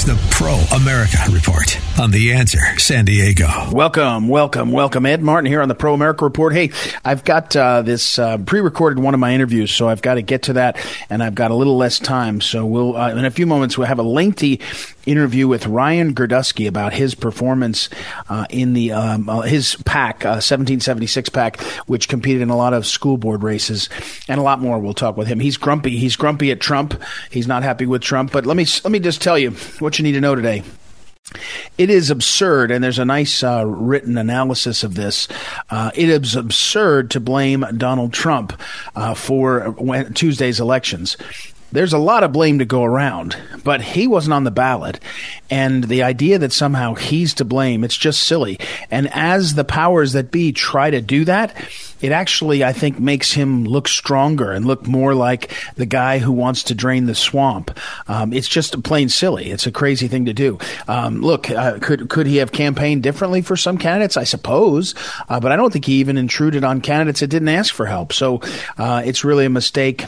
Is the Pro America Report on The Answer San Diego. Welcome, welcome, welcome. Ed Martin here on the Pro America Report. Hey, I've got uh, this uh, pre recorded one of my interviews, so I've got to get to that, and I've got a little less time. So we'll, uh, in a few moments, we'll have a lengthy interview with Ryan Girdusky about his performance uh, in the um, uh, his PAC, 1776 uh, PAC, which competed in a lot of school board races and a lot more. We'll talk with him. He's grumpy. He's grumpy at Trump. He's not happy with Trump. But let me let me just tell you what you need to know today. It is absurd, and there's a nice uh, written analysis of this. Uh, it is absurd to blame Donald Trump uh, for Tuesday's elections there's a lot of blame to go around, but he wasn't on the ballot. And the idea that somehow he's to blame, it's just silly. And as the powers that be try to do that, it actually, I think, makes him look stronger and look more like the guy who wants to drain the swamp. Um, it's just plain silly. It's a crazy thing to do. Um, look, uh, could could he have campaigned differently for some candidates? I suppose, uh, but I don't think he even intruded on candidates that didn't ask for help. So uh, it's really a mistake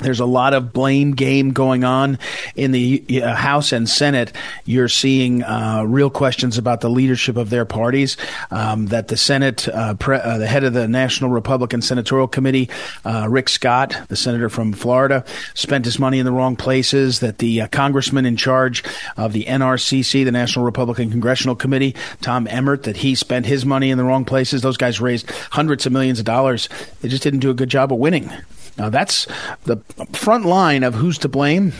there's a lot of blame game going on in the uh, House and Senate. You're seeing uh, real questions about the leadership of their parties. Um, that the Senate, uh, pre- uh, the head of the National Republican Senatorial Committee, uh, Rick Scott, the senator from Florida, spent his money in the wrong places. That the uh, congressman in charge of the NRCC, the National Republican Congressional Committee, Tom Emmer, that he spent his money in the wrong places. Those guys raised hundreds of millions of dollars. They just didn't do a good job of winning. Now, that's the front line of who's to blame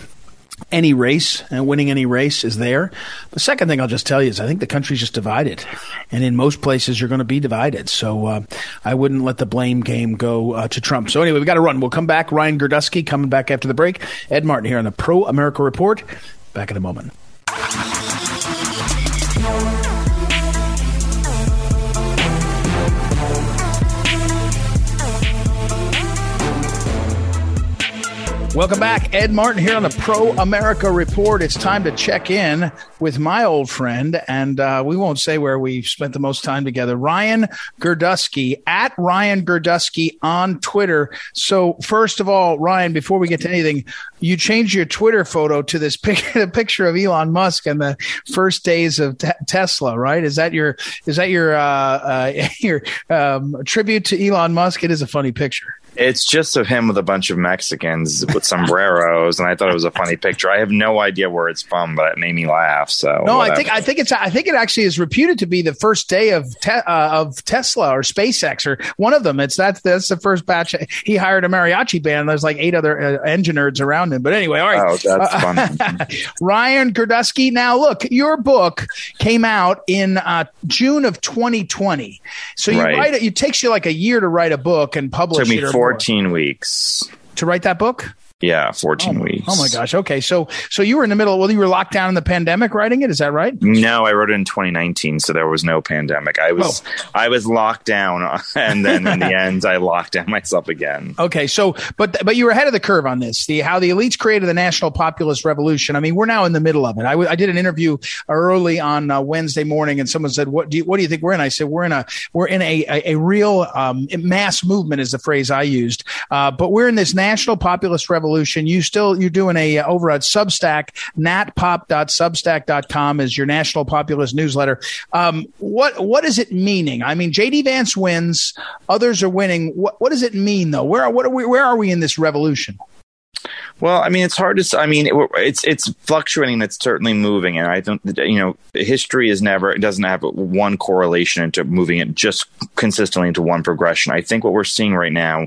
any race and winning any race is there. The second thing I'll just tell you is I think the country's just divided, and in most places you're going to be divided. So uh, I wouldn't let the blame game go uh, to Trump. So anyway, we've got to run. We'll come back. Ryan Girdusky coming back after the break. Ed Martin here on the Pro America Report. Back in a moment. Welcome back. Ed Martin here on the Pro America Report. It's time to check in with my old friend, and uh, we won't say where we spent the most time together, Ryan Girdusky, at Ryan Girdusky on Twitter. So, first of all, Ryan, before we get to anything, you changed your Twitter photo to this pic- picture of Elon Musk and the first days of te- Tesla, right? Is that your is that your uh, uh, your um, tribute to Elon Musk? It is a funny picture. It's just of him with a bunch of Mexicans with sombreros, and I thought it was a funny picture. I have no idea where it's from, but it made me laugh. So no, whatever. I think I think it's I think it actually is reputed to be the first day of te- uh, of Tesla or SpaceX or one of them. It's that's that's the first batch. He hired a mariachi band. There's like eight other uh, engine nerds around him. But anyway, all right. Oh, that's fun. Ryan Girdusky. Now look, your book came out in uh, June of 2020. So you right. write it. It takes you like a year to write a book and publish it. 14 weeks. To write that book? Yeah, 14 oh, weeks. Oh my gosh. Okay. So so you were in the middle well you were locked down in the pandemic writing it, is that right? No, I wrote it in 2019, so there was no pandemic. I was oh. I was locked down and then in the end I locked down myself again. Okay. So but but you were ahead of the curve on this. The how the elites created the national populist revolution. I mean, we're now in the middle of it. I, w- I did an interview early on uh, Wednesday morning and someone said, "What do you what do you think we're in?" I said, "We're in a we're in a a, a real um, mass movement is the phrase I used. Uh, but we're in this national populist revolution. You still you're doing a uh, over at Substack, natpop.substack.com is your national populist newsletter. Um, what what is it meaning? I mean, JD Vance wins, others are winning. What what does it mean though? Where what are we, where are we in this revolution? Well, I mean, it's hard to. I mean, it, it's it's fluctuating. It's certainly moving, and I don't. You know, history is never. It doesn't have one correlation into moving it just consistently into one progression. I think what we're seeing right now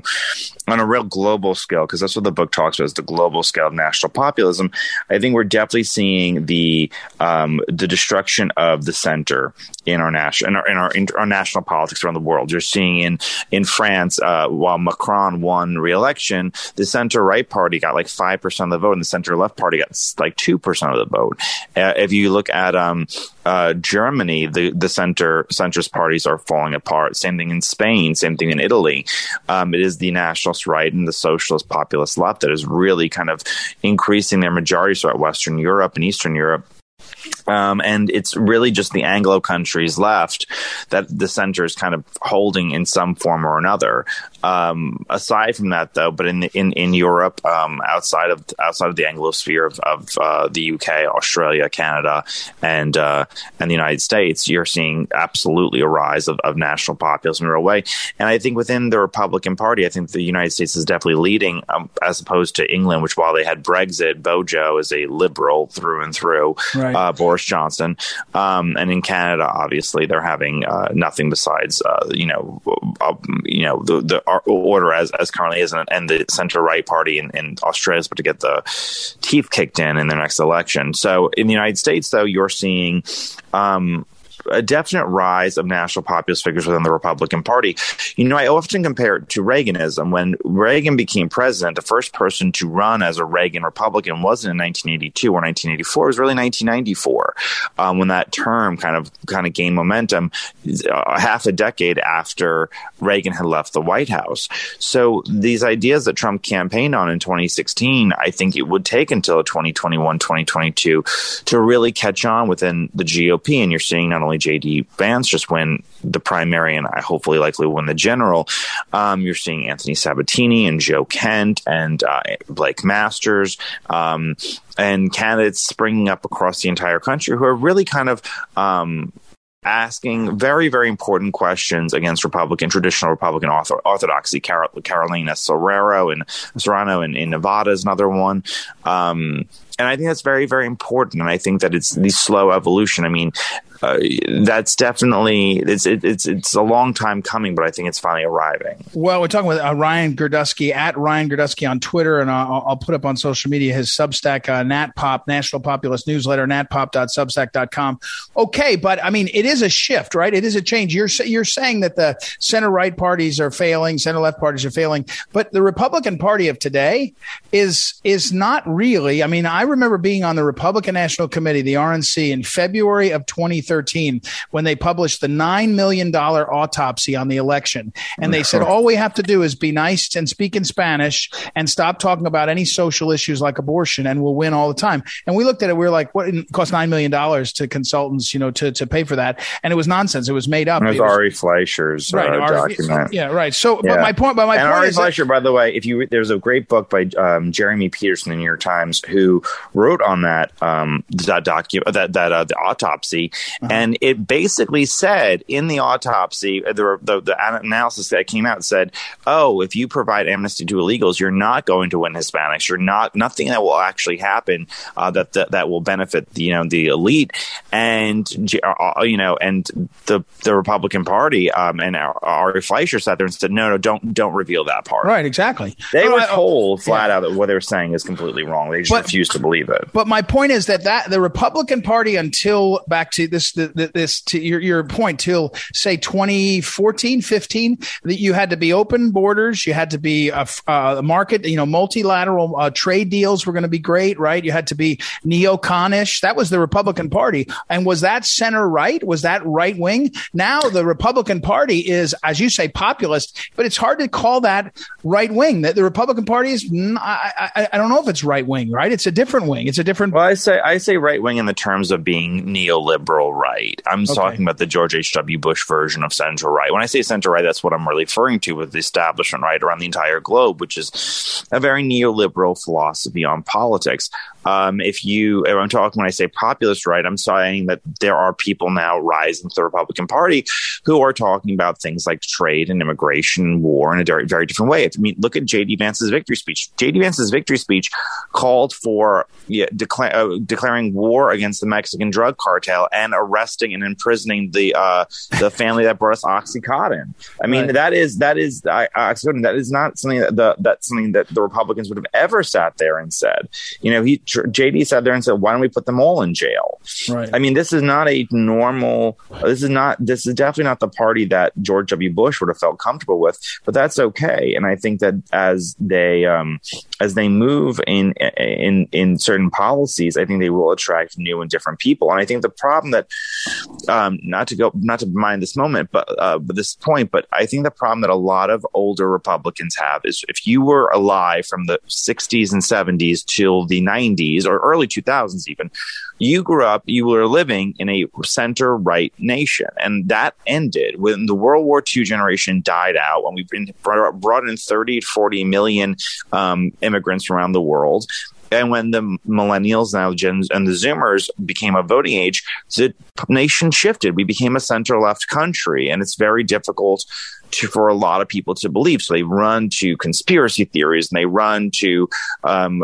on a real global scale, because that's what the book talks about is the global scale of national populism. I think we're definitely seeing the um, the destruction of the center in our national in our, in our, in our national politics around the world. You're seeing in in France, uh, while Macron won re-election, the center right party got like five percent of the vote, and the center left party got like two percent of the vote. Uh, if you look at um, uh, Germany, the the center centrist parties are falling apart. Same thing in Spain. Same thing in Italy. Um, it is the nationalist right and the socialist populist left that is really kind of increasing their majority throughout Western Europe and Eastern Europe. Um, and it's really just the Anglo countries left that the center is kind of holding in some form or another. Um, aside from that, though, but in in in Europe, um, outside of outside of the Anglosphere of, of uh, the UK, Australia, Canada, and uh, and the United States, you're seeing absolutely a rise of, of national populism in a real way. And I think within the Republican Party, I think the United States is definitely leading, um, as opposed to England, which while they had Brexit, Bojo is a liberal through and through. Right. Uh, Boris Johnson, um, and in Canada, obviously, they're having uh, nothing besides uh, you know uh, you know the the order as as currently is, and the centre right party in, in Australia is about to get the teeth kicked in in their next election. So in the United States, though, you're seeing um, a definite rise of national populist figures within the Republican Party. You know, I often compare it to Reaganism. When Reagan became president, the first person to run as a Reagan Republican wasn't in 1982 or 1984. It was really 1994 um, when that term kind of kind of gained momentum, uh, half a decade after Reagan had left the White House. So these ideas that Trump campaigned on in 2016, I think it would take until 2021, 2022 to really catch on within the GOP. And you're seeing not only only JD Vance just win the primary and I hopefully likely win the general. Um, you're seeing Anthony Sabatini and Joe Kent and uh, Blake Masters. Um, and candidates springing up across the entire country who are really kind of um, asking very, very important questions against Republican, traditional Republican orthodoxy. Carol, Carolina Serrano and Serrano in, in Nevada is another one. Um, and I think that's very, very important. And I think that it's the slow evolution. I mean, uh, that's definitely it's it, it's it's a long time coming, but I think it's finally arriving. Well, we're talking with uh, Ryan Girdusky at Ryan Girdusky on Twitter, and I'll, I'll, put up on social media his Substack, uh, NatPop National Populist Newsletter, natpop.substack.com. Okay, but I mean, it is a shift, right? It is a change. You're you're saying that the center right parties are failing, center left parties are failing, but the Republican Party of today is is not really. I mean, I remember being on the Republican National Committee, the RNC, in February of 2013 2013 when they published the $9 million autopsy on the election. And they said, all we have to do is be nice and speak in Spanish and stop talking about any social issues like abortion and we'll win all the time. And we looked at it. We were like, what it cost $9 million to consultants, you know, to, to pay for that. And it was nonsense. It was made up. It was, it was Ari Fleischer's uh, right, uh, Ari, document. Yeah, right. So, yeah. but my point, but my and point Ari is Fleischer, that, by the way, if you there's a great book by um, Jeremy Peterson in the New York Times who wrote on that um, that document that that uh, the autopsy, uh-huh. and it basically said in the autopsy, uh, the, the, the analysis that came out said, "Oh, if you provide amnesty to illegals, you're not going to win Hispanics. You're not nothing that will actually happen uh, that, that that will benefit the, you know the elite." And uh, uh, you know, and the the Republican Party um, and Ari Fleischer sat there and said, "No, no, don't don't reveal that part." Right, exactly. They were told flat yeah. out that what they were saying is completely wrong. They just but, refused to believe it. But my point is that that the Republican Party until back to this the, this to your, your point till say 2014 15 that you had to be open borders you had to be a, a market you know multilateral uh, trade deals were going to be great right? You had to be neoconish. That was the republican party. And was that center right? Was that right wing? Now the republican party is as you say populist but it's hard to call that right wing. That the republican party is I, I, I don't know if it's right wing right? It's a different wing. It's a different well i say i say right wing in the terms of being neoliberal right i'm okay. talking about the George H.W. Bush version of center right. When I say center right, that's what I'm really referring to with the establishment right around the entire globe, which is a very neoliberal philosophy on politics. Um, if you, if I'm talking when I say populist right, I'm saying that there are people now rising to the Republican Party who are talking about things like trade and immigration and war in a very, very different way. I mean, look at J.D. Vance's victory speech. J.D. Vance's victory speech called for yeah, decla- uh, declaring war against the Mexican drug cartel and a arresting and imprisoning the uh, the family that brought us OxyContin. I mean, right. that is that is I, OxyContin. That is not something that the that's something that the Republicans would have ever sat there and said. You know, he JD sat there and said, "Why don't we put them all in jail?" Right. I mean, this is not a normal. This is not. This is definitely not the party that George W. Bush would have felt comfortable with. But that's okay. And I think that as they um, as they move in in in certain policies, I think they will attract new and different people. And I think the problem that um, not to go not to mind this moment, but uh, this point, but I think the problem that a lot of older Republicans have is if you were alive from the 60s and 70s till the 90s or early 2000s even you grew up, you were living in a center right nation. And that ended when the World War II generation died out, when we brought in 30 to 40 million um, immigrants from around the world. And when the millennials now gens and the Zoomers became a voting age, the nation shifted. We became a center left country, and it's very difficult to, for a lot of people to believe. So they run to conspiracy theories and they run to um,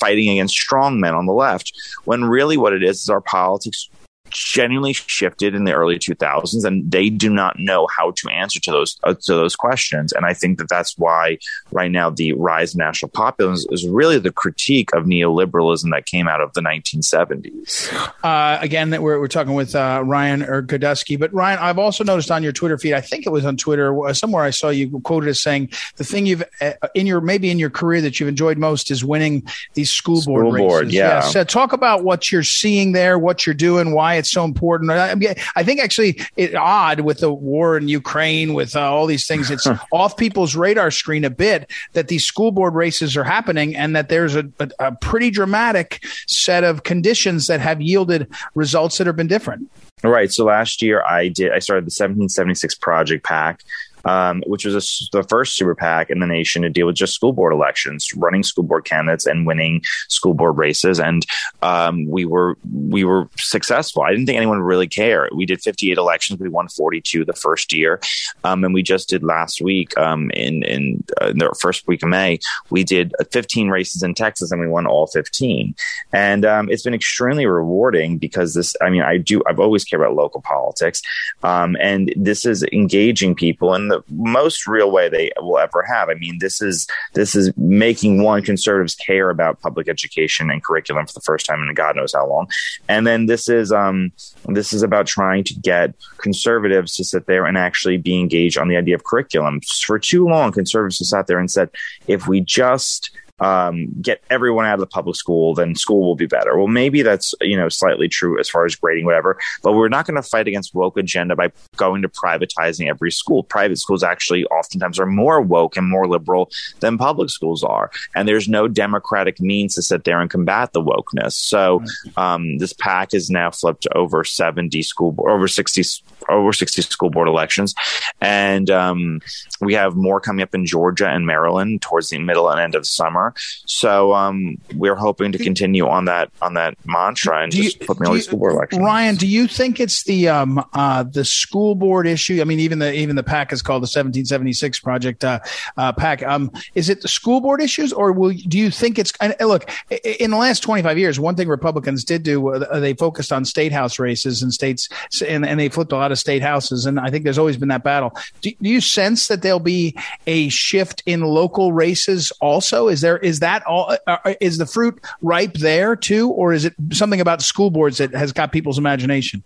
fighting against strongmen on the left. When really what it is is our politics genuinely shifted in the early 2000s and they do not know how to answer to those uh, to those questions. And i think that that's why right now the rise of national populism is really the critique of neoliberalism that came out of the 1970s uh, again that we're, we're talking with uh, ryan Girdusky. but ryan i've also noticed on your twitter feed i think it was on twitter uh, somewhere i saw you quoted as saying the thing you've uh, in your maybe in your career that you've enjoyed most is winning these school board school board, races. yeah. So talk about what you're seeing there what you're doing why it's so important. I, mean, I think actually it's odd with the war in Ukraine, with uh, all these things. It's off people's radar screen a bit that these school board races are happening, and that there's a, a, a pretty dramatic set of conditions that have yielded results that have been different. Right. So last year I did. I started the 1776 Project PAC um, which was a, the first super PAC in the nation to deal with just school board elections, running school board candidates and winning school board races. And um, we were we were successful. I didn't think anyone would really care. We did 58 elections. We won 42 the first year, um, and we just did last week um, in in, uh, in, the first week of May. We did 15 races in Texas, and we won all 15. And um, it's been extremely rewarding because this. I mean, I do. I've always cared about local politics, um, and this is engaging people and the most real way they will ever have. I mean, this is this is making one conservatives care about public education and curriculum for the first time in God knows how long, and then this is um, this is about trying to get conservatives to sit there and actually be engaged on the idea of curriculum. For too long, conservatives sat there and said, if we just um, get everyone out of the public school, then school will be better. Well, maybe that's you know slightly true as far as grading, whatever. But we're not going to fight against woke agenda by going to privatizing every school. Private schools actually oftentimes are more woke and more liberal than public schools are, and there's no democratic means to sit there and combat the wokeness. So um, this PAC is now flipped over 70 school over 60 over 60 school board elections, and um, we have more coming up in Georgia and Maryland towards the middle and end of summer. So um, we're hoping to continue on that on that mantra and just put me on school board election. Ryan, do you think it's the um, uh, the school board issue? I mean, even the even the PAC is called the 1776 Project uh, uh, PAC. Um, is it the school board issues, or will do you think it's? And look, in the last 25 years, one thing Republicans did do uh, they focused on state house races and states, and, and they flipped a lot of state houses. And I think there's always been that battle. Do, do you sense that there'll be a shift in local races? Also, is there there is that all uh, uh, is the fruit ripe there too or is it something about school boards that has got people's imagination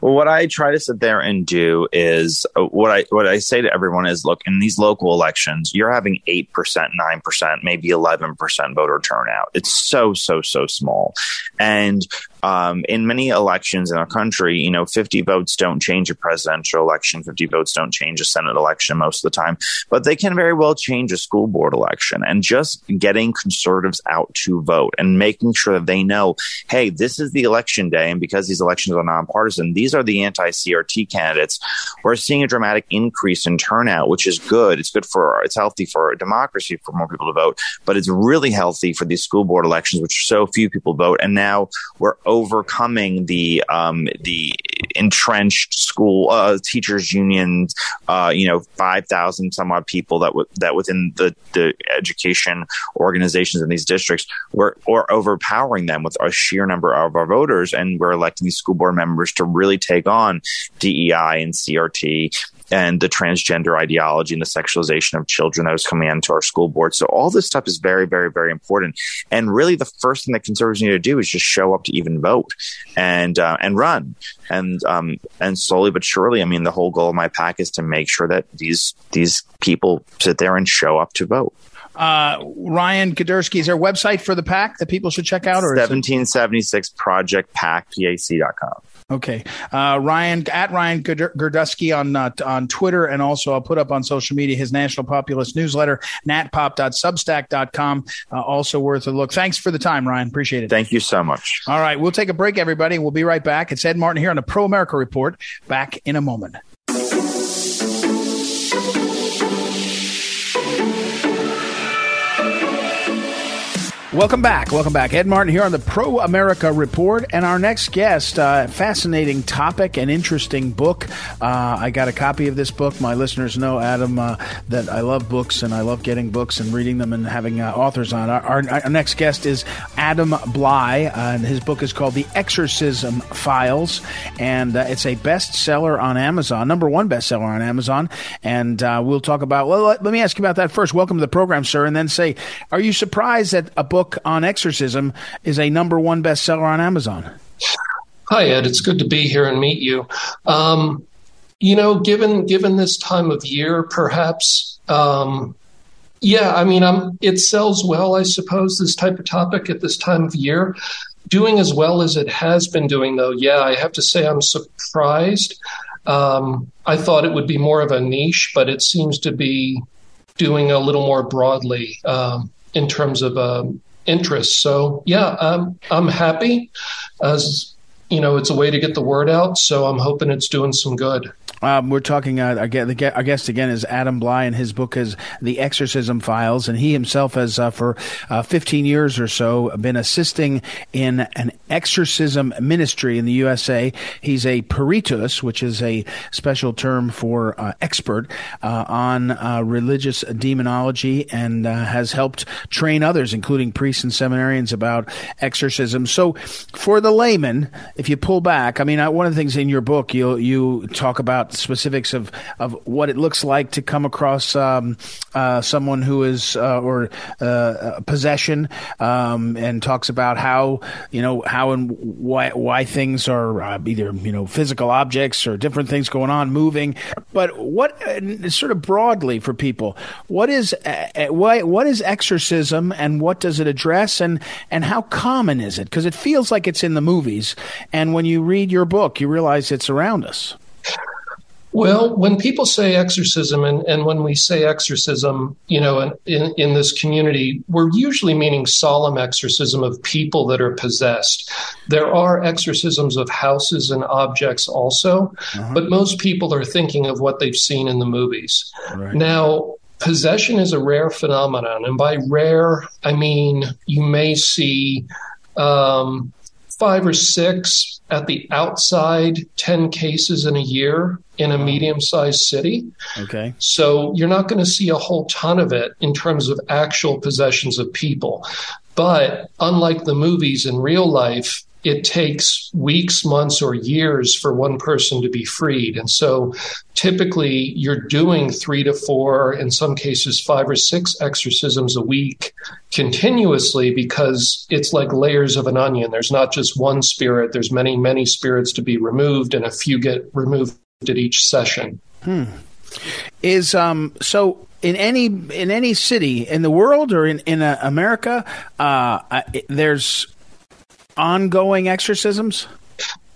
well, what I try to sit there and do is uh, what I what I say to everyone is, look, in these local elections, you're having eight percent, nine percent, maybe eleven percent voter turnout. It's so so so small, and um, in many elections in our country, you know, 50 votes don't change a presidential election, 50 votes don't change a Senate election most of the time, but they can very well change a school board election. And just getting conservatives out to vote and making sure that they know, hey, this is the election day. And because these elections are nonpartisan, these are the anti CRT candidates. We're seeing a dramatic increase in turnout, which is good. It's good for, it's healthy for democracy for more people to vote, but it's really healthy for these school board elections, which so few people vote. And now we're overcoming the um, the entrenched school uh, teachers unions, uh, you know, five thousand some odd people that w- that within the the education organizations in these districts were or overpowering them with a sheer number of our voters, and we're electing these school board members to really take on DEI and CRT and the transgender ideology and the sexualization of children that was coming into our school board. So all this stuff is very, very, very important. And really, the first thing that conservatives need to do is just show up to even vote and uh, and run. And um, and slowly but surely, I mean, the whole goal of my PAC is to make sure that these these people sit there and show up to vote. Uh, Ryan Girdusky, is there a website for the PAC that people should check out? Or 1776 projectpack.com. Okay, uh, Ryan at Ryan Girdusky on uh, on Twitter, and also I'll put up on social media his National Populist newsletter, natpop.substack.com. Uh, also worth a look. Thanks for the time, Ryan. Appreciate it. Thank you so much. All right, we'll take a break, everybody. We'll be right back. It's Ed Martin here on the Pro America Report. Back in a moment. Welcome back. Welcome back. Ed Martin here on the Pro America Report. And our next guest, uh, fascinating topic and interesting book. Uh, I got a copy of this book. My listeners know, Adam, uh, that I love books and I love getting books and reading them and having uh, authors on. Our, our, our, next guest is Adam Blai, and his book is called The Exorcism Files. And uh, it's a bestseller on Amazon, number one bestseller on Amazon. And uh, we'll talk about, well, let, let me ask you about that first. Welcome to the program, sir. And then say, are you surprised that a book book on exorcism is a number one bestseller on Amazon. Hi, Ed. It's good to be here and meet you. Um, you know, given given this time of year, perhaps, um, yeah. I mean, um, it sells well, I suppose. This type of topic at this time of year, doing as well as it has been doing, though. Yeah, I have to say, I'm surprised. Um, I thought it would be more of a niche, but it seems to be doing a little more broadly um, in terms of um, interest. So yeah, I'm I'm happy as you know, it's a way to get the word out. So I'm hoping it's doing some good. Um, we're talking. Uh, our guest again is Adam Blai, and his book is The Exorcism Files, and he himself has, uh, for uh, 15 years or so, been assisting in an exorcism ministry in the USA. He's a peritus, which is a special term for uh, expert uh, on uh, religious demonology, and has helped train others, including priests and seminarians, about exorcism. So, for the layman, if you pull back, I mean, one of the things in your book you you talk about specifics of, of what it looks like to come across um, uh, someone who is uh, or uh, possession, um, and talks about how you know how and why why things are uh, either you know physical objects or different things going on, moving. But what uh, sort of broadly for people, what is uh, why what is exorcism and what does it address and and how common is it? Because it feels like it's in the movies, and when you read your book, you realize it's around us. Well, when people say exorcism, and, and when we say exorcism, you know, in, in this community, we're usually meaning solemn exorcism of people that are possessed. There are exorcisms of houses and objects also, uh-huh. but most people are thinking of what they've seen in the movies. Right. Now, possession is a rare phenomenon, and by rare, I mean you may see um, five or six at the outside 10 cases in a year in a medium sized city. Okay. So you're not going to see a whole ton of it in terms of actual possessions of people. But unlike the movies in real life, it takes weeks, months, or years for one person to be freed. And so typically you're doing three to four, in some cases, five or six exorcisms a week continuously because it's like layers of an onion. There's not just one spirit, there's many, many spirits to be removed, and a few get removed at each session. Hmm. Is um so in any in any city in the world or in in uh, America, uh, there's ongoing exorcisms?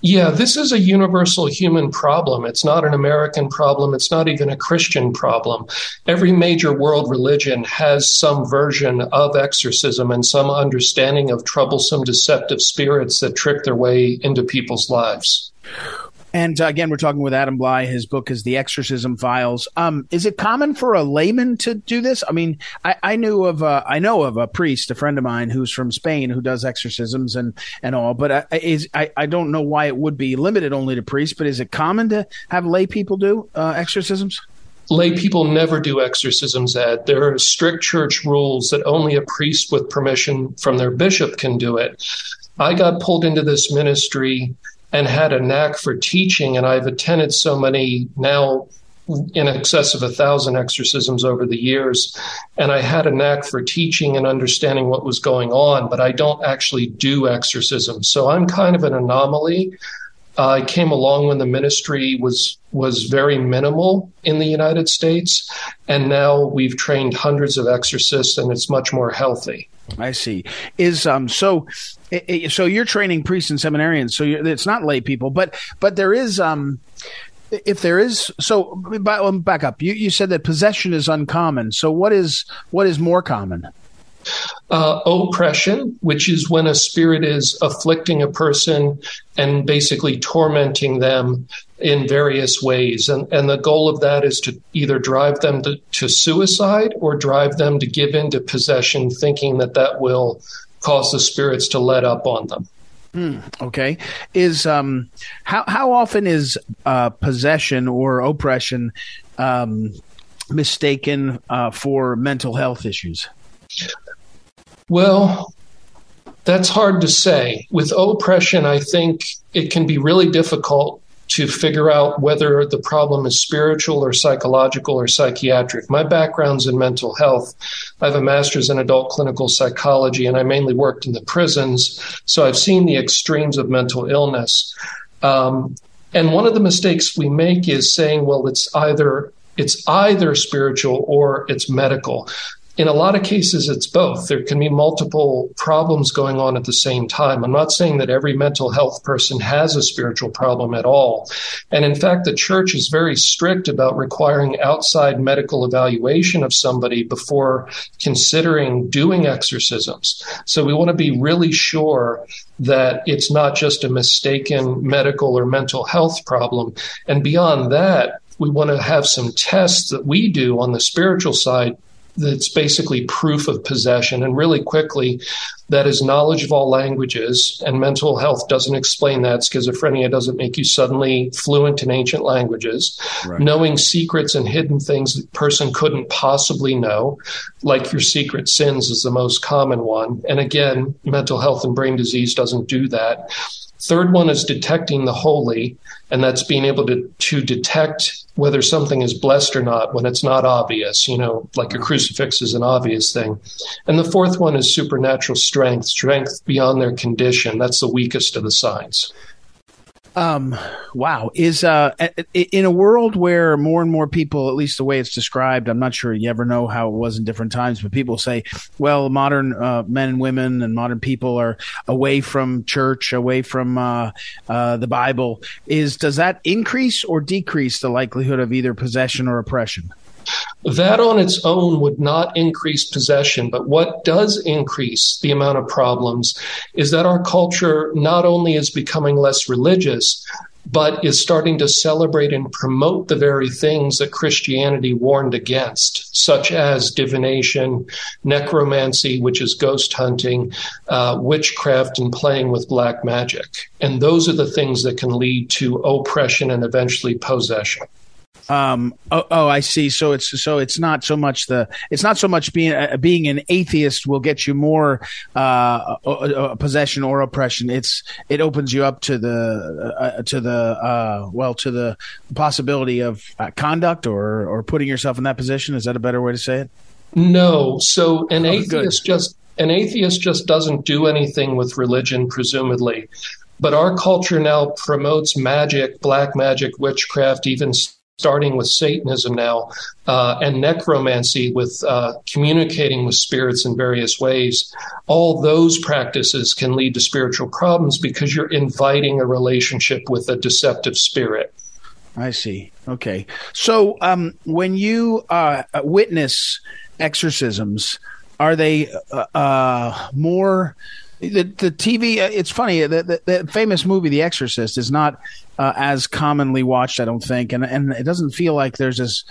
Yeah, this is a universal human problem. It's not an American problem. It's not even a Christian problem. Every major world religion has some version of exorcism and some understanding of troublesome, deceptive spirits that trick their way into people's lives. And uh, again, we're talking with Adam Blai. His book is The Exorcism Files. Um, is it common for a layman to do this? I mean, I, I knew of a, I know of a priest, a friend of mine who's from Spain who does exorcisms and, and all, but I, uh, is, I, I don't know why it would be limited only to priests, but is it common to have lay people do uh, exorcisms? lay people never do exorcisms ed there are strict church rules that only a priest with permission from their bishop can do it i got pulled into this ministry and had a knack for teaching and i've attended so many now in excess of a thousand exorcisms over the years and i had a knack for teaching and understanding what was going on but i don't actually do exorcisms. So i'm kind of an anomaly I came along when the ministry was was very minimal in the United States, and now we've trained hundreds of exorcists, and it's much more healthy. I see. Is um so so you're training priests and seminarians, so it's not lay people, but but there is um if there is so back up you, you said that possession is uncommon so what is what is more common uh, oppression, which is when a spirit is afflicting a person and basically tormenting them in various ways. And, and the goal of that is to either drive them to, to suicide or drive them to give into possession, thinking that that will cause the spirits to let up on them. Hmm, okay, is um, how how often is uh, possession or oppression um, mistaken uh, for mental health issues? Well, that's hard to say. With oppression, I think it can be really difficult to figure out whether the problem is spiritual or psychological or psychiatric. My background's in mental health. I have a master's in adult clinical psychology, and I mainly worked in the prisons. So I've seen the extremes of mental illness. Um, and one of the mistakes we make is saying, well, it's either it's either spiritual or it's medical in a lot of cases, it's both. There can be multiple problems going on at the same time. I'm not saying that every mental health person has a spiritual problem at all. And in fact, the church is very strict about requiring outside medical evaluation of somebody before considering doing exorcisms. So we want to be really sure that it's not just a mistaken medical or mental health problem. And beyond that, we want to have some tests that we do on the spiritual side that's basically proof of possession. And really quickly, that is knowledge of all languages. And mental health doesn't explain that. Schizophrenia doesn't make you suddenly fluent in ancient languages. Right. Knowing secrets and hidden things that person couldn't possibly know, like your secret sins is the most common one. And again, mental health and brain disease doesn't do that. Third one is detecting the holy, and that's being able to, to detect whether something is blessed or not when it's not obvious, you know, like a mm-hmm. crucifix is an obvious thing. And the fourth one is supernatural strength, strength beyond their condition. That's the weakest of the signs. Um, wow. Is uh, in a world where more and more people, at least the way it's described, I'm not sure you ever know how it was in different times, but people say, well, modern uh, men and women and modern people are away from church, away from uh, uh, the Bible. Is does that increase or decrease the likelihood of either possession or oppression? That on its own would not increase possession, but what does increase the amount of problems is that our culture not only is becoming less religious, but is starting to celebrate and promote the very things that Christianity warned against, such as divination, necromancy, which is ghost hunting, uh, witchcraft, and playing with black magic. And those are the things that can lead to oppression and eventually possession. Um, oh, oh, I see. So it's so it's not so much the it's not so much being uh, being an atheist will get you more uh, uh, uh possession or oppression. It's it opens you up to the uh, to the uh, well to the possibility of conduct or or putting yourself in that position. Is that a better way to say it? No. So an oh, atheist good. just an atheist just doesn't do anything with religion, presumably. But our culture now promotes magic, black magic, witchcraft, even starting with Satanism now, uh, and necromancy with uh, communicating with spirits in various ways, all those practices can lead to spiritual problems because you're inviting a relationship with a deceptive spirit. I see. Okay. So um, when you uh, witness exorcisms, are they uh, uh, more the the TV. Uh, it's funny. The, the, the, famous movie, The Exorcist, is not uh, as commonly watched. I don't think, and and it doesn't feel like there's as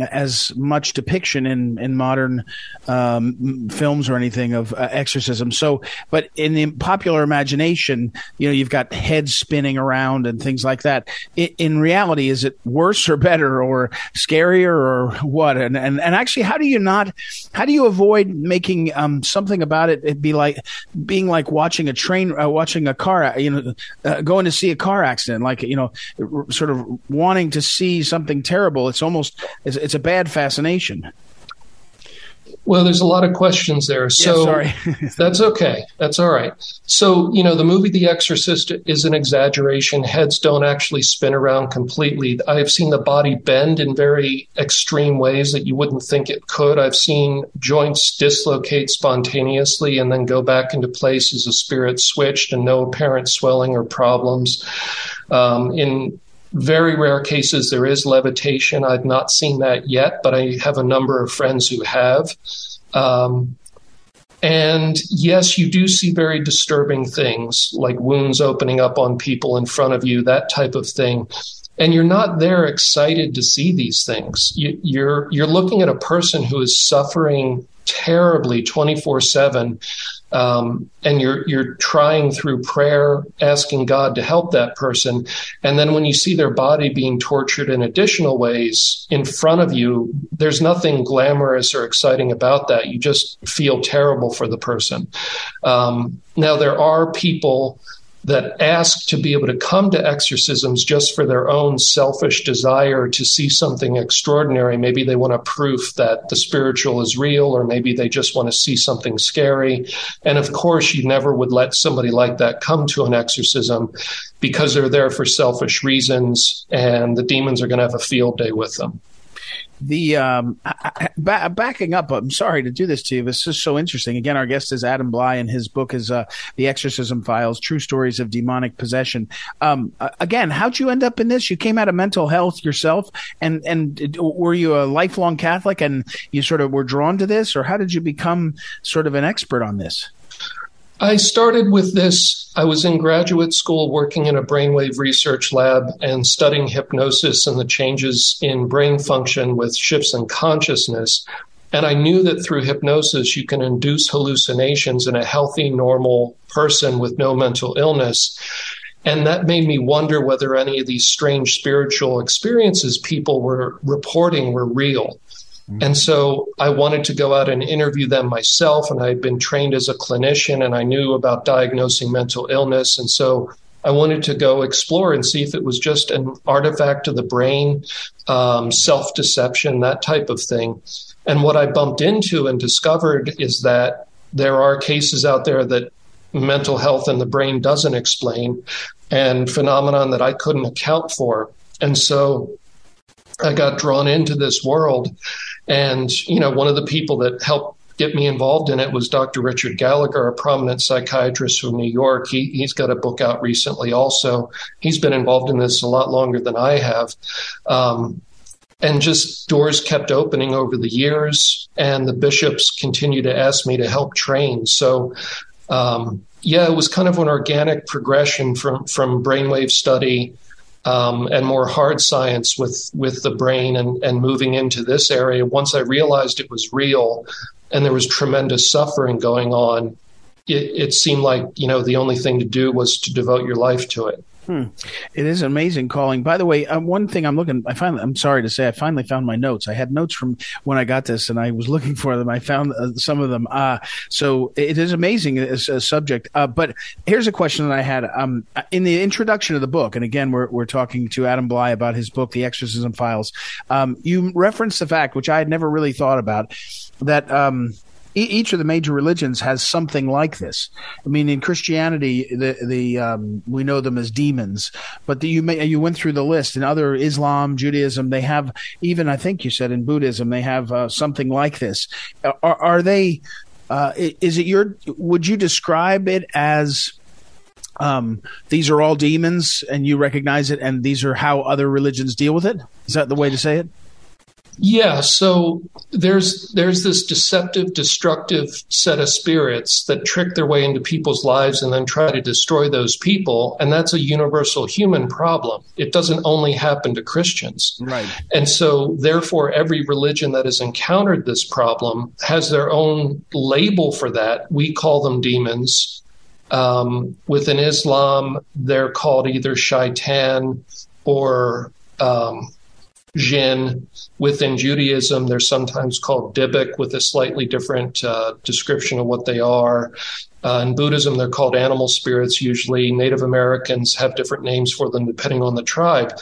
as much depiction in in modern um, films or anything of uh, exorcism. So, but in the popular imagination, you know, you've got heads spinning around and things like that. In, in reality, is it worse or better or scarier or what? And and and actually, how do you not? How do you avoid making um, something about it? It be like being like watching a train, uh, watching a car, you know, uh, going to see a car accident, like you know, sort of wanting to see something terrible. It's almost it's, it's a bad fascination. Well, there's a lot of questions there. So yeah, that's okay. That's all right. So, you know, the movie The Exorcist is an exaggeration. Heads don't actually spin around completely. I've seen the body bend in very extreme ways that you wouldn't think it could. I've seen joints dislocate spontaneously and then go back into place as a spirit switched and no apparent swelling or problems. Um, in very rare cases, there is levitation. I've not seen that yet, but I have a number of friends who have. Um, and yes, you do see very disturbing things like wounds opening up on people in front of you, that type of thing. And you're not there excited to see these things. You, you're you're looking at a person who is suffering terribly 24 7 um, and you're you're trying through prayer asking god to help that person. And then when you see their body being tortured in additional ways in front of you there's nothing glamorous or exciting about that. You just feel terrible for the person. Um, now there are people that ask to be able to come to exorcisms just for their own selfish desire to see something extraordinary. Maybe they want a proof that the spiritual is real, or maybe they just want to see something scary. And of course, you never would let somebody like that come to an exorcism because they're there for selfish reasons and the demons are going to have a field day with them the um, backing up. I'm sorry to do this to you. This is so interesting. Again, our guest is Adam Blai, and his book is uh, "The Exorcism Files: True Stories of Demonic Possession." Um, again, how'd you end up in this? You came out of mental health yourself, and and were you a lifelong Catholic, and you sort of were drawn to this, or how did you become sort of an expert on this? I started with this. I was in graduate school working in a brainwave research lab and studying hypnosis and the changes in brain function with shifts in consciousness. And I knew that through hypnosis, you can induce hallucinations in a healthy, normal person with no mental illness. And that made me wonder whether any of these strange spiritual experiences people were reporting were real. Mm-hmm. And so I wanted to go out and interview them myself. And I had been trained as a clinician and I knew about diagnosing mental illness. And so I wanted to go explore and see if it was just an artifact of the brain, um, self deception, that type of thing. And what I bumped into and discovered is that there are cases out there that mental health in the brain doesn't explain and phenomenon that I couldn't account for. And so I got drawn into this world and, you know, one of the people that helped get me involved in it was Dr. Richard Gallagher, a prominent psychiatrist from New York. He, he's got a book out recently also. He's been involved in this a lot longer than I have. Um, and just doors kept opening over the years, and the bishops continue to ask me to help train. So, um, yeah, it was kind of an organic progression from from brainwave study um, and more hard science with with the brain and, and moving into this area. Once I realized it was real and there was tremendous suffering going on, it, it seemed like you know the only thing to do was to devote your life to it. Hmm. It is amazing calling. By the way, um, one thing I'm looking, I finally, I'm sorry to say, I finally found my notes. I had notes from when I got this and I was looking for them. I found uh, some of them. Uh, so it is amazing as a subject. Uh, but here's a question that I had. Um, in the introduction of the book, and again, we're, we're talking to Adam Blai about his book, The Exorcism Files. Um, you referenced the fact, which I had never really thought about, that, um, each of the major religions has something like this. I mean, in Christianity, the the um, we know them as demons, but the, you may, you went through the list. In other Islam, Judaism, they have even I think you said in Buddhism they have uh, something like this. Are, are they? Uh, is it your? Would you describe it as? Um, these are all demons, and you recognize it, and these are how other religions deal with it. Is that the way to say it? Yeah, so there's there's this deceptive, destructive set of spirits that trick their way into people's lives and then try to destroy those people, and that's a universal human problem. It doesn't only happen to Christians, right? And so, therefore, every religion that has encountered this problem has their own label for that. We call them demons. Um, within Islam, they're called either shaitan or um, jinn. Within Judaism, they're sometimes called dybbuk with a slightly different uh, description of what they are. Uh, in Buddhism, they're called animal spirits. Usually, Native Americans have different names for them depending on the tribe.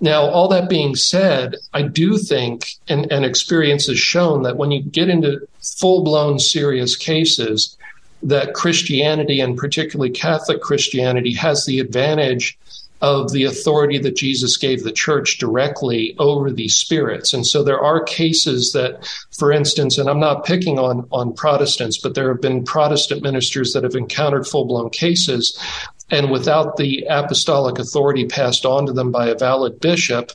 Now, all that being said, I do think, and, and experience has shown that when you get into full blown serious cases, that Christianity and particularly Catholic Christianity has the advantage of the authority that Jesus gave the church directly over these spirits. And so there are cases that, for instance, and I'm not picking on, on Protestants, but there have been Protestant ministers that have encountered full blown cases. And without the apostolic authority passed on to them by a valid bishop,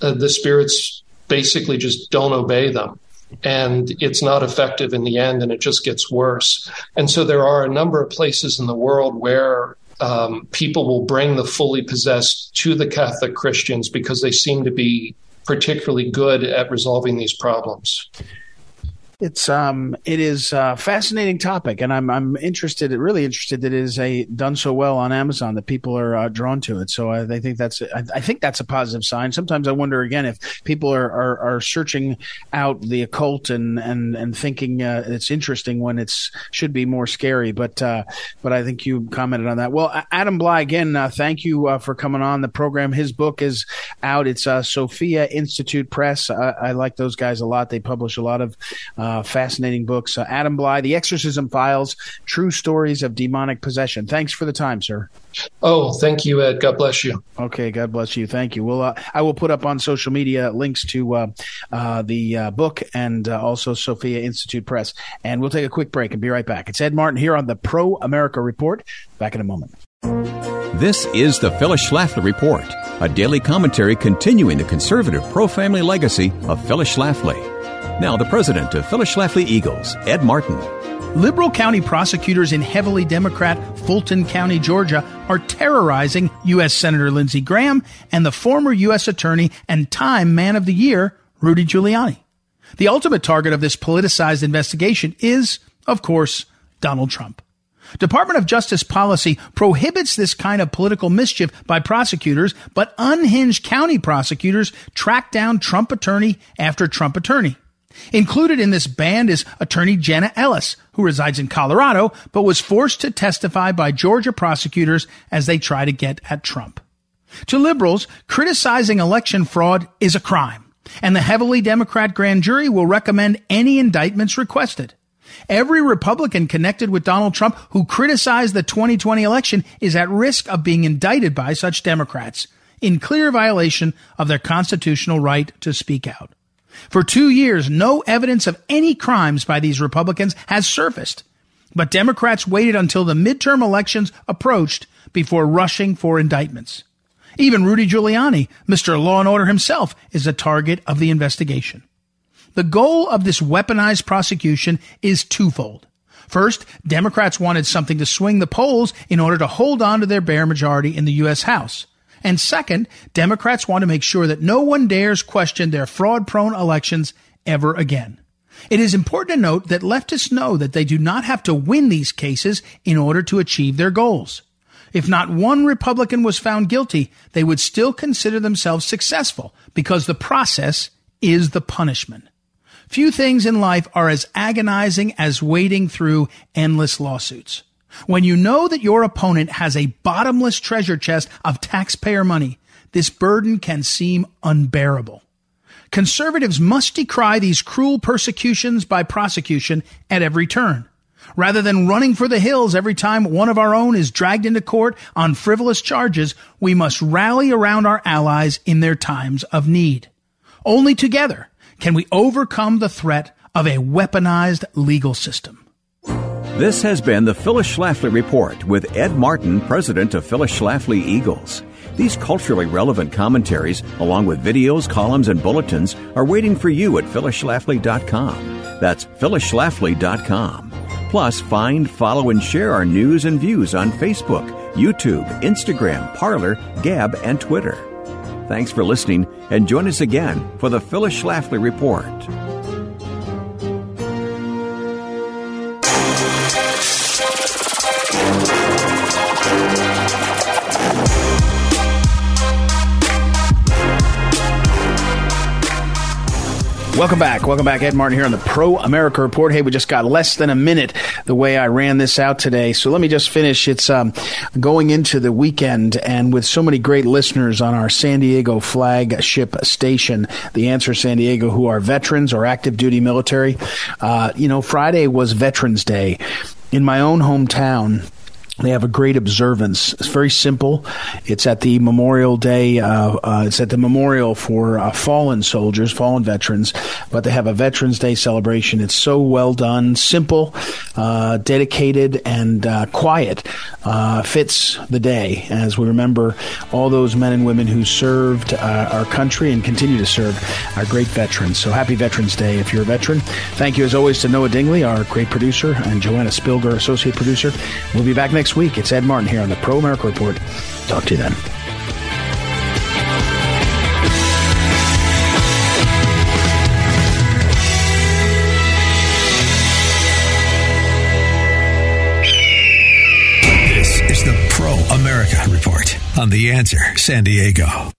uh, the spirits basically just don't obey them and it's not effective in the end and it just gets worse. And so there are a number of places in the world where um, people will bring the fully possessed to the Catholic Christians because they seem to be particularly good at resolving these problems. It's um, it is a fascinating topic, and I'm I'm interested, really interested that it is a done so well on Amazon that people are uh, drawn to it. So I, I think that's I, I, think that's a positive sign. Sometimes I wonder again if people are are, are searching out the occult and and and thinking uh, it's interesting when it's should be more scary. But uh, but I think you commented on that. Well, Adam Blai again, uh, thank you uh, for coming on the program. His book is out. It's uh, Sophia Institute Press. I, I, like those guys a lot. They publish a lot of uh, fascinating books. Uh, Adam Blai, The Exorcism Files, True Stories of Demonic Possession. Thanks for the time, sir. Oh, thank you, Ed. God bless you. Okay, God bless you. Thank you. Well, uh, I will put up on social media links to uh, uh, the uh, book and uh, also Sophia Institute Press. And we'll take a quick break and be right back. It's Ed Martin here on the Pro America Report. Back in a moment. This is the Phyllis Schlafly Report, a daily commentary continuing the conservative pro family legacy of Phyllis Schlafly. Now, the president of Phyllis Schlafly Eagles, Ed Martin. Liberal county prosecutors in heavily Democrat Fulton County, Georgia, are terrorizing U.S. Senator Lindsey Graham and the former U.S. Attorney and Time Man of the Year, Rudy Giuliani. The ultimate target of this politicized investigation is, of course, Donald Trump. Department of Justice policy prohibits this kind of political mischief by prosecutors, but unhinged county prosecutors track down Trump attorney after Trump attorney. Included in this band is attorney Jenna Ellis, who resides in Colorado, but was forced to testify by Georgia prosecutors as they try to get at Trump. To liberals, criticizing election fraud is a crime, and the heavily Democrat grand jury will recommend any indictments requested. Every Republican connected with Donald Trump who criticized the 2020 election is at risk of being indicted by such Democrats in clear violation of their constitutional right to speak out. For two years, no evidence of any crimes by these Republicans has surfaced. But Democrats waited until the midterm elections approached before rushing for indictments. Even Rudy Giuliani, Mr. Law and Order himself, is a target of the investigation. The goal of this weaponized prosecution is twofold. First, Democrats wanted something to swing the polls in order to hold on to their bare majority in the U.S. House. And second, Democrats want to make sure that no one dares question their fraud prone elections ever again. It is important to note that leftists know that they do not have to win these cases in order to achieve their goals. If not one Republican was found guilty, they would still consider themselves successful because the process is the punishment. Few things in life are as agonizing as wading through endless lawsuits. When you know that your opponent has a bottomless treasure chest of taxpayer money, this burden can seem unbearable. Conservatives must decry these cruel persecutions by prosecution at every turn. Rather than running for the hills every time one of our own is dragged into court on frivolous charges, we must rally around our allies in their times of need. Only together can we overcome the threat of a weaponized legal system. This has been the Phyllis Schlafly Report with Ed Martin, president of Phyllis Schlafly Eagles. These culturally relevant commentaries, along with videos, columns, and bulletins, are waiting for you at phyllisschlafly.com. That's phyllisschlafly.com. Plus, find, follow, and share our news and views on Facebook, YouTube, Instagram, Parler, Gab, and Twitter. Thanks for listening, and join us again for the Phyllis Schlafly Report. Welcome back. Welcome back. Ed Martin here on the Pro America Report. Hey, we just got less than a minute the way I ran this out today. So let me just finish. It's um, going into the weekend and with so many great listeners on our San Diego flagship station, The Answer San Diego, who are veterans or active duty military. Uh, you know, Friday was Veterans Day. In my own hometown, they have a great observance. It's very simple. It's at the Memorial Day. Uh, uh, it's at the memorial for uh, fallen soldiers, fallen veterans. But they have a Veterans Day celebration. It's so well done, simple, uh, dedicated, and uh, quiet. Uh, fits the day as we remember all those men and women who served our country and continue to serve our great veterans. So happy Veterans Day if you're a veteran. Thank you as always to Noah Dingley, our great producer, and Joanna Spilger, associate producer. We'll be back next next week. It's Ed Martin here on the Pro America Report. Talk to you then. This is the Pro America Report on The Answer San Diego.